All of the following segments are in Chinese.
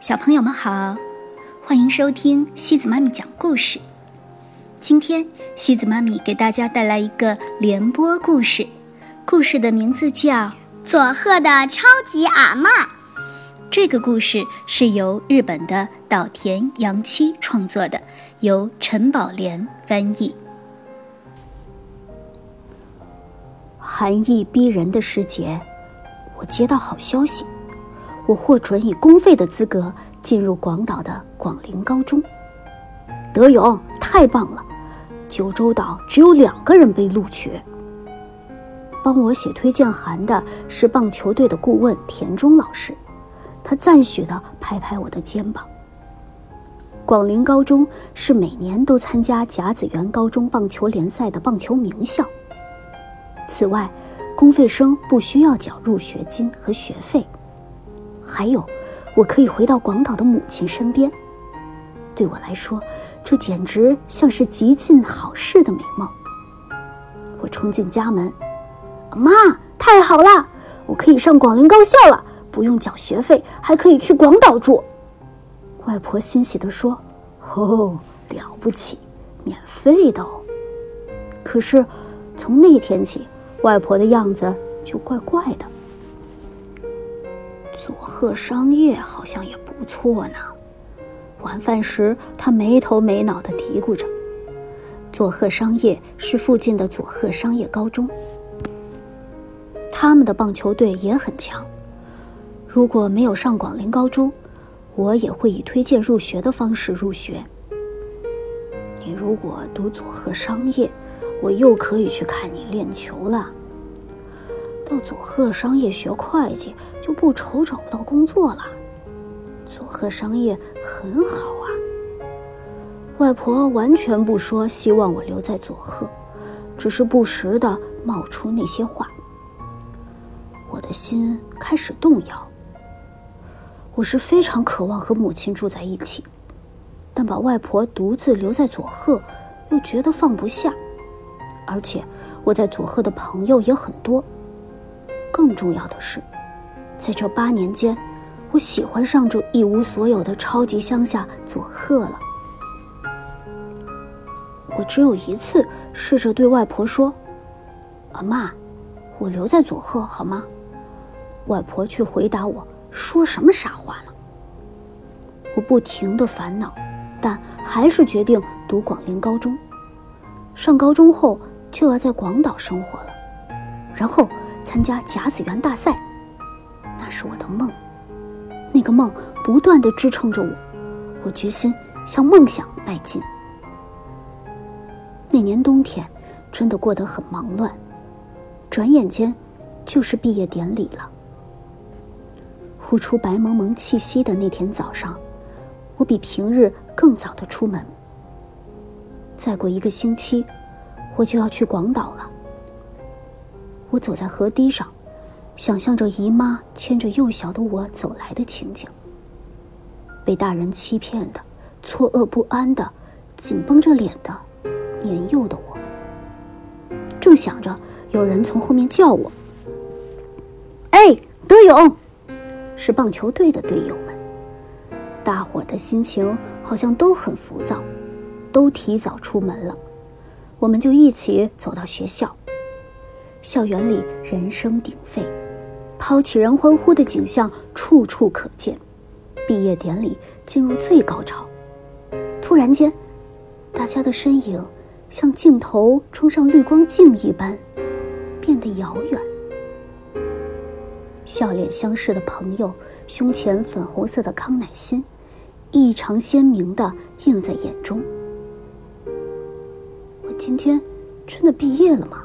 小朋友们好，欢迎收听西子妈咪讲故事。今天西子妈咪给大家带来一个联播故事，故事的名字叫《佐贺的超级阿嬷》。这个故事是由日本的岛田洋七创作的，由陈宝莲翻译。寒意逼人的时节，我接到好消息。我获准以公费的资格进入广岛的广陵高中。德勇，太棒了！九州岛只有两个人被录取。帮我写推荐函的是棒球队的顾问田中老师，他赞许地拍拍我的肩膀。广陵高中是每年都参加甲子园高中棒球联赛的棒球名校。此外，公费生不需要缴入学金和学费。还有，我可以回到广岛的母亲身边。对我来说，这简直像是极尽好事的美梦。我冲进家门，妈，太好了，我可以上广陵高校了，不用缴学费，还可以去广岛住。外婆欣喜地说：“ 哦，了不起，免费的哦。”可是，从那天起，外婆的样子就怪怪的。贺商业好像也不错呢。晚饭时，他没头没脑地嘀咕着：“佐贺商业是附近的佐贺商业高中，他们的棒球队也很强。如果没有上广陵高中，我也会以推荐入学的方式入学。你如果读佐贺商业，我又可以去看你练球了。”到佐贺商业学会计，就不愁找不到工作了。佐贺商业很好啊。外婆完全不说希望我留在佐贺，只是不时的冒出那些话。我的心开始动摇。我是非常渴望和母亲住在一起，但把外婆独自留在佐贺，又觉得放不下。而且我在佐贺的朋友也很多。更重要的是，在这八年间，我喜欢上这一无所有的超级乡下佐贺了。我只有一次试着对外婆说：“阿妈，我留在佐贺好吗？”外婆却回答我：“说什么傻话呢？”我不停的烦恼，但还是决定读广陵高中。上高中后就要在广岛生活了，然后。参加甲子园大赛，那是我的梦。那个梦不断的支撑着我，我决心向梦想迈进。那年冬天真的过得很忙乱，转眼间就是毕业典礼了。呼出白蒙蒙气息的那天早上，我比平日更早的出门。再过一个星期，我就要去广岛了。我走在河堤上，想象着姨妈牵着幼小的我走来的情景。被大人欺骗的、错愕不安的、紧绷着脸的、年幼的我，正想着，有人从后面叫我：“哎，德勇！”是棒球队的队友们。大伙的心情好像都很浮躁，都提早出门了。我们就一起走到学校。校园里人声鼎沸，抛弃人欢呼的景象处处可见。毕业典礼进入最高潮，突然间，大家的身影像镜头冲上滤光镜一般，变得遥远。笑脸相视的朋友胸前粉红色的康乃馨，异常鲜明的映在眼中。我今天真的毕业了吗？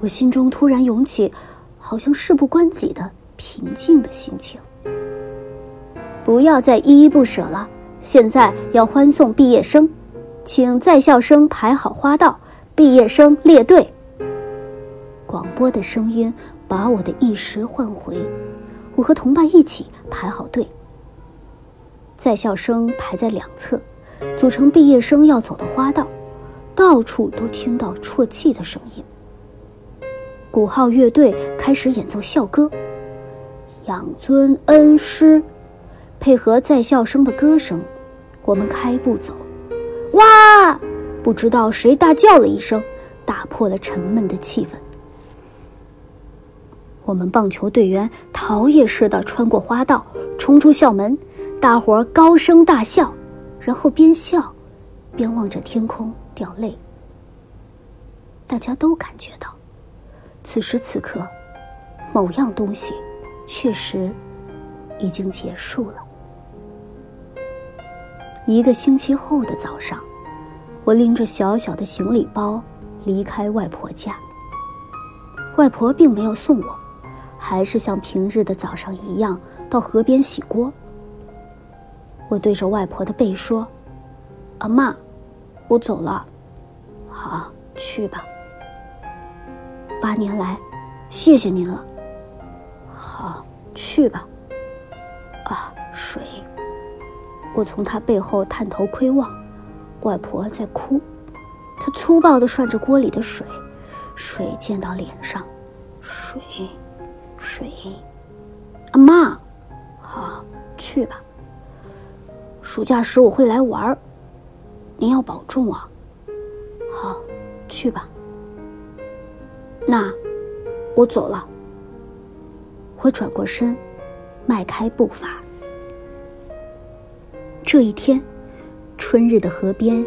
我心中突然涌起，好像事不关己的平静的心情。不要再依依不舍了，现在要欢送毕业生，请在校生排好花道，毕业生列队。广播的声音把我的意识唤回，我和同伴一起排好队。在校生排在两侧，组成毕业生要走的花道，到处都听到啜泣的声音。鼓号乐队开始演奏校歌，养尊恩师，配合在校生的歌声，我们开步走。哇！不知道谁大叫了一声，打破了沉闷的气氛。我们棒球队员逃也似的穿过花道，冲出校门，大伙儿高声大笑，然后边笑，边望着天空掉泪。大家都感觉到，此时此刻，某样东西确实已经结束了。一个星期后的早上，我拎着小小的行李包离开外婆家。外婆并没有送我。还是像平日的早上一样到河边洗锅。我对着外婆的背说：“阿妈，我走了。”“好，去吧。”八年来，谢谢您了。好，去吧。啊，水！我从他背后探头窥望，外婆在哭，她粗暴地涮着锅里的水，水溅到脸上，水。水，阿妈，好，去吧。暑假时我会来玩儿，您要保重啊。好，去吧。那，我走了。我转过身，迈开步伐。这一天，春日的河边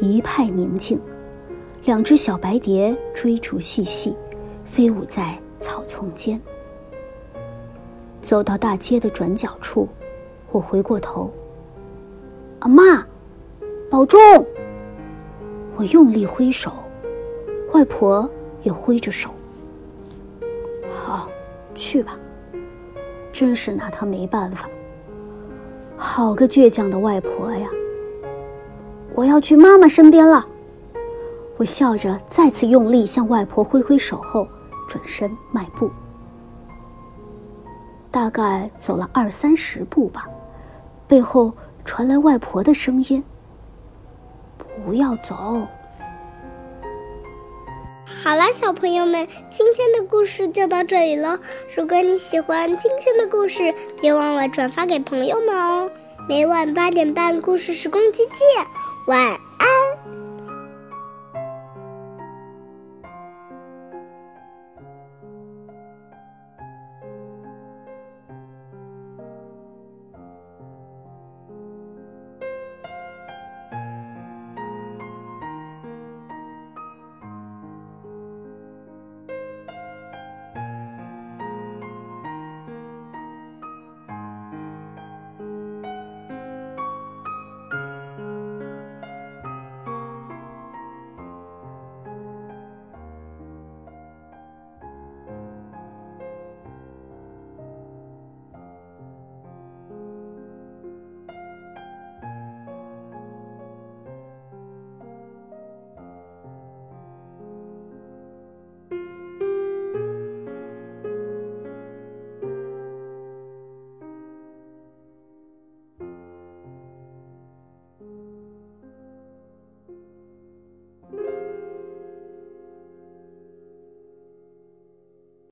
一派宁静，两只小白蝶追逐嬉戏，飞舞在草丛间。走到大街的转角处，我回过头。阿妈，保重！我用力挥手，外婆也挥着手。好，去吧。真是拿他没办法。好个倔强的外婆呀！我要去妈妈身边了。我笑着再次用力向外婆挥挥手后，转身迈步。大概走了二三十步吧，背后传来外婆的声音：“不要走。”好了，小朋友们，今天的故事就到这里喽。如果你喜欢今天的故事，别忘了转发给朋友们哦。每晚八点半，故事时光机见，晚。